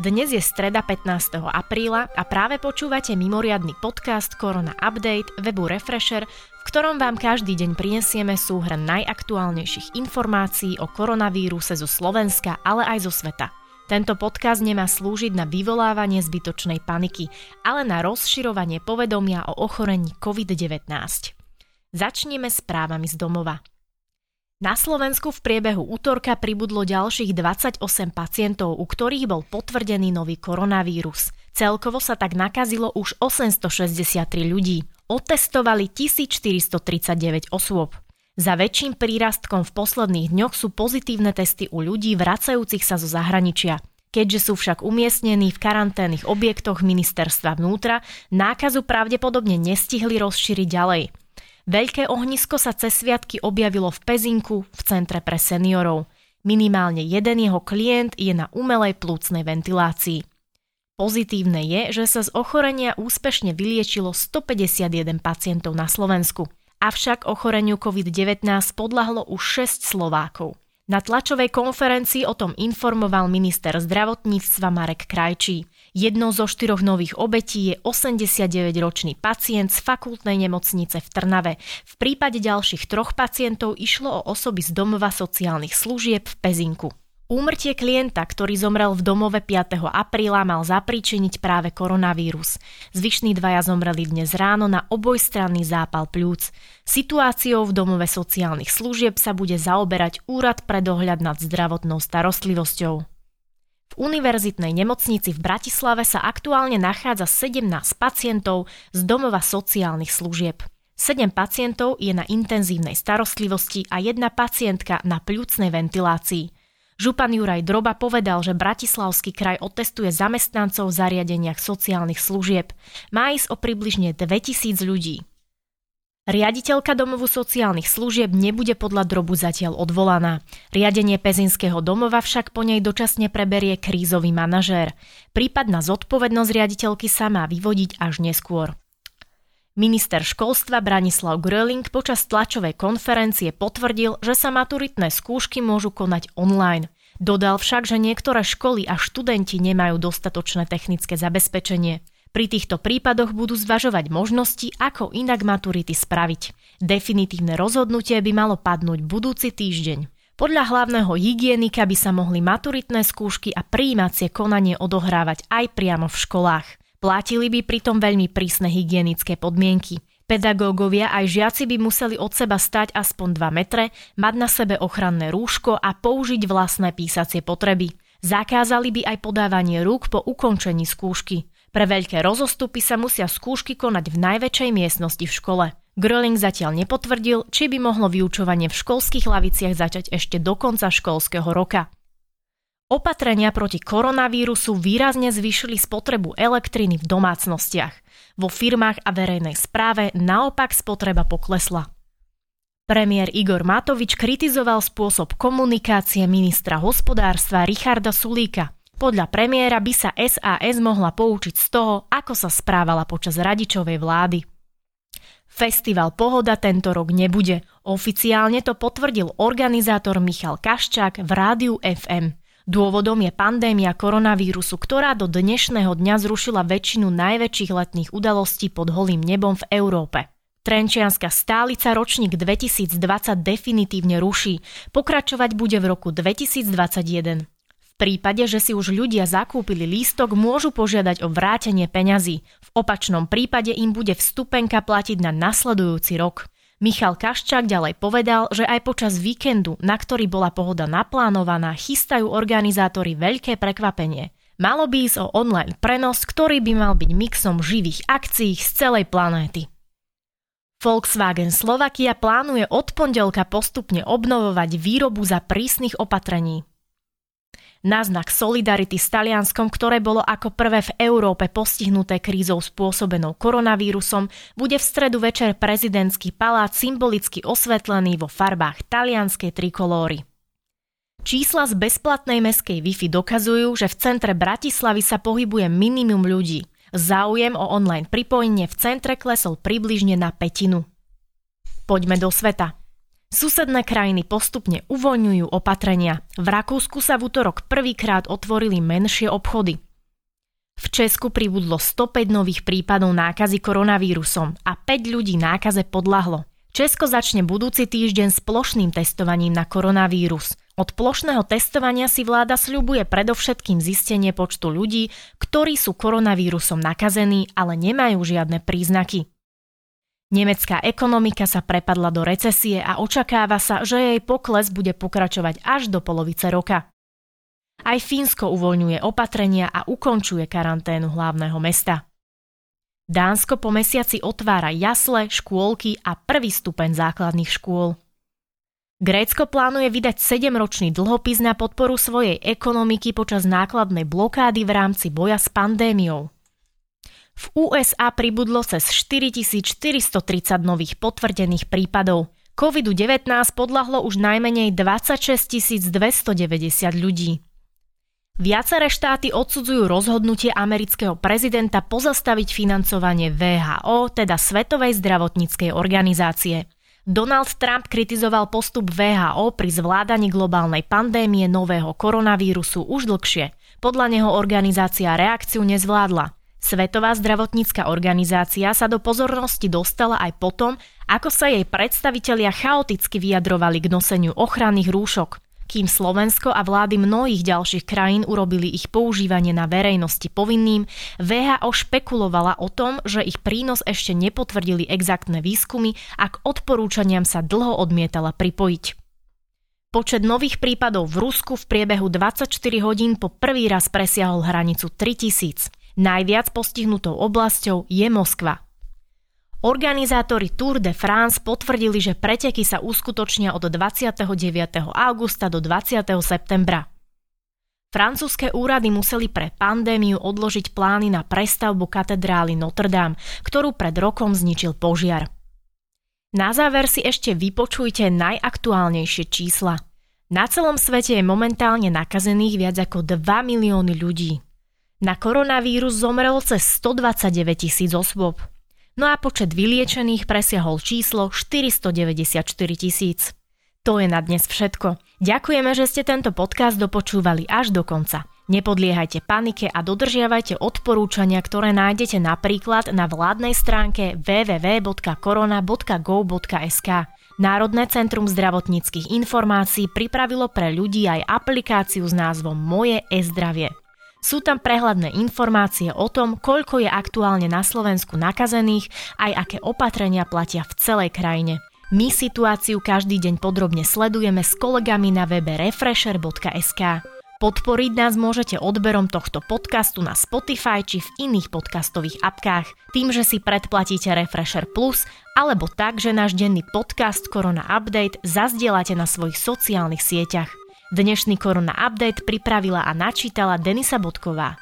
Dnes je streda 15. apríla a práve počúvate mimoriadny podcast Korona Update webu Refresher, v ktorom vám každý deň prinesieme súhrn najaktuálnejších informácií o koronavíruse zo Slovenska, ale aj zo sveta. Tento podcast nemá slúžiť na vyvolávanie zbytočnej paniky, ale na rozširovanie povedomia o ochorení COVID-19. Začneme správami z domova. Na Slovensku v priebehu útorka pribudlo ďalších 28 pacientov, u ktorých bol potvrdený nový koronavírus. Celkovo sa tak nakazilo už 863 ľudí. Otestovali 1439 osôb. Za väčším prírastkom v posledných dňoch sú pozitívne testy u ľudí vracajúcich sa zo zahraničia. Keďže sú však umiestnení v karanténnych objektoch ministerstva vnútra, nákazu pravdepodobne nestihli rozšíriť ďalej. Veľké ohnisko sa cez sviatky objavilo v Pezinku v centre pre seniorov. Minimálne jeden jeho klient je na umelej plúcnej ventilácii. Pozitívne je, že sa z ochorenia úspešne vyliečilo 151 pacientov na Slovensku. Avšak ochoreniu COVID-19 podľahlo už 6 Slovákov. Na tlačovej konferencii o tom informoval minister zdravotníctva Marek Krajčí. Jednou zo štyroch nových obetí je 89-ročný pacient z fakultnej nemocnice v Trnave. V prípade ďalších troch pacientov išlo o osoby z domova sociálnych služieb v Pezinku. Úmrtie klienta, ktorý zomrel v domove 5. apríla, mal zapríčiniť práve koronavírus. Zvyšní dvaja zomreli dnes ráno na obojstranný zápal pľúc. Situáciou v domove sociálnych služieb sa bude zaoberať Úrad pre dohľad nad zdravotnou starostlivosťou. V univerzitnej nemocnici v Bratislave sa aktuálne nachádza 17 pacientov z domova sociálnych služieb. 7 pacientov je na intenzívnej starostlivosti a jedna pacientka na pľúcnej ventilácii. Župan Juraj Droba povedal, že Bratislavský kraj otestuje zamestnancov v zariadeniach sociálnych služieb. Má ísť o približne 2000 ľudí. Riaditeľka domovu sociálnych služieb nebude podľa drobu zatiaľ odvolaná. Riadenie Pezinského domova však po nej dočasne preberie krízový manažér. Prípad na zodpovednosť riaditeľky sa má vyvodiť až neskôr. Minister školstva Branislav Gröling počas tlačovej konferencie potvrdil, že sa maturitné skúšky môžu konať online. Dodal však, že niektoré školy a študenti nemajú dostatočné technické zabezpečenie. Pri týchto prípadoch budú zvažovať možnosti, ako inak maturity spraviť. Definitívne rozhodnutie by malo padnúť budúci týždeň. Podľa hlavného hygienika by sa mohli maturitné skúšky a príjímacie konanie odohrávať aj priamo v školách. Platili by pritom veľmi prísne hygienické podmienky. Pedagógovia aj žiaci by museli od seba stať aspoň 2 metre, mať na sebe ochranné rúško a použiť vlastné písacie potreby. Zakázali by aj podávanie rúk po ukončení skúšky. Pre veľké rozostupy sa musia skúšky konať v najväčšej miestnosti v škole. Gröling zatiaľ nepotvrdil, či by mohlo vyučovanie v školských laviciach začať ešte do konca školského roka. Opatrenia proti koronavírusu výrazne zvýšili spotrebu elektriny v domácnostiach. Vo firmách a verejnej správe naopak spotreba poklesla. Premiér Igor Matovič kritizoval spôsob komunikácie ministra hospodárstva Richarda Sulíka – podľa premiéra by sa SAS mohla poučiť z toho, ako sa správala počas radičovej vlády. Festival Pohoda tento rok nebude. Oficiálne to potvrdil organizátor Michal Kaščák v rádiu FM. Dôvodom je pandémia koronavírusu, ktorá do dnešného dňa zrušila väčšinu najväčších letných udalostí pod holým nebom v Európe. Trenčianska stálica ročník 2020 definitívne ruší. Pokračovať bude v roku 2021 prípade, že si už ľudia zakúpili lístok, môžu požiadať o vrátenie peňazí. V opačnom prípade im bude vstupenka platiť na nasledujúci rok. Michal Kaščák ďalej povedal, že aj počas víkendu, na ktorý bola pohoda naplánovaná, chystajú organizátori veľké prekvapenie. Malo by ísť o online prenos, ktorý by mal byť mixom živých akcií z celej planéty. Volkswagen Slovakia plánuje od pondelka postupne obnovovať výrobu za prísnych opatrení na znak solidarity s Talianskom, ktoré bolo ako prvé v Európe postihnuté krízou spôsobenou koronavírusom, bude v stredu večer prezidentský palác symbolicky osvetlený vo farbách talianskej trikolóry. Čísla z bezplatnej meskej Wi-Fi dokazujú, že v centre Bratislavy sa pohybuje minimum ľudí. Záujem o online pripojenie v centre klesol približne na petinu. Poďme do sveta. Susedné krajiny postupne uvoľňujú opatrenia. V Rakúsku sa v útorok prvýkrát otvorili menšie obchody. V Česku pribudlo 105 nových prípadov nákazy koronavírusom a 5 ľudí nákaze podľahlo. Česko začne budúci týždeň s plošným testovaním na koronavírus. Od plošného testovania si vláda sľubuje predovšetkým zistenie počtu ľudí, ktorí sú koronavírusom nakazení, ale nemajú žiadne príznaky. Nemecká ekonomika sa prepadla do recesie a očakáva sa, že jej pokles bude pokračovať až do polovice roka. Aj Fínsko uvoľňuje opatrenia a ukončuje karanténu hlavného mesta. Dánsko po mesiaci otvára jasle, škôlky a prvý stupeň základných škôl. Grécko plánuje vydať 7-ročný dlhopis na podporu svojej ekonomiky počas nákladnej blokády v rámci boja s pandémiou. V USA pribudlo cez 4430 nových potvrdených prípadov. COVID-19 podľahlo už najmenej 26 290 ľudí. Viaceré štáty odsudzujú rozhodnutie amerického prezidenta pozastaviť financovanie VHO, teda Svetovej zdravotníckej organizácie. Donald Trump kritizoval postup VHO pri zvládaní globálnej pandémie nového koronavírusu už dlhšie. Podľa neho organizácia reakciu nezvládla. Svetová zdravotnícka organizácia sa do pozornosti dostala aj potom, ako sa jej predstavitelia chaoticky vyjadrovali k noseniu ochranných rúšok kým Slovensko a vlády mnohých ďalších krajín urobili ich používanie na verejnosti povinným, VHO špekulovala o tom, že ich prínos ešte nepotvrdili exaktné výskumy a k odporúčaniam sa dlho odmietala pripojiť. Počet nových prípadov v Rusku v priebehu 24 hodín po prvý raz presiahol hranicu 3000. Najviac postihnutou oblasťou je Moskva Organizátori Tour de France potvrdili, že preteky sa uskutočnia od 29. augusta do 20. septembra. Francúzske úrady museli pre pandémiu odložiť plány na prestavbu katedrály Notre Dame, ktorú pred rokom zničil požiar. Na záver si ešte vypočujte najaktuálnejšie čísla. Na celom svete je momentálne nakazených viac ako 2 milióny ľudí. Na koronavírus zomrelo cez 129 tisíc osôb. No a počet vyliečených presiahol číslo 494 tisíc. To je na dnes všetko. Ďakujeme, že ste tento podcast dopočúvali až do konca. Nepodliehajte panike a dodržiavajte odporúčania, ktoré nájdete napríklad na vládnej stránke www.korona.go.sk. Národné centrum zdravotníckých informácií pripravilo pre ľudí aj aplikáciu s názvom Moje e-zdravie. Sú tam prehľadné informácie o tom, koľko je aktuálne na Slovensku nakazených, aj aké opatrenia platia v celej krajine. My situáciu každý deň podrobne sledujeme s kolegami na webe refresher.sk. Podporiť nás môžete odberom tohto podcastu na Spotify či v iných podcastových apkách, tým, že si predplatíte Refresher Plus, alebo tak, že náš denný podcast Korona Update zazdielate na svojich sociálnych sieťach. Dnešný Korona Update pripravila a načítala Denisa Bodková.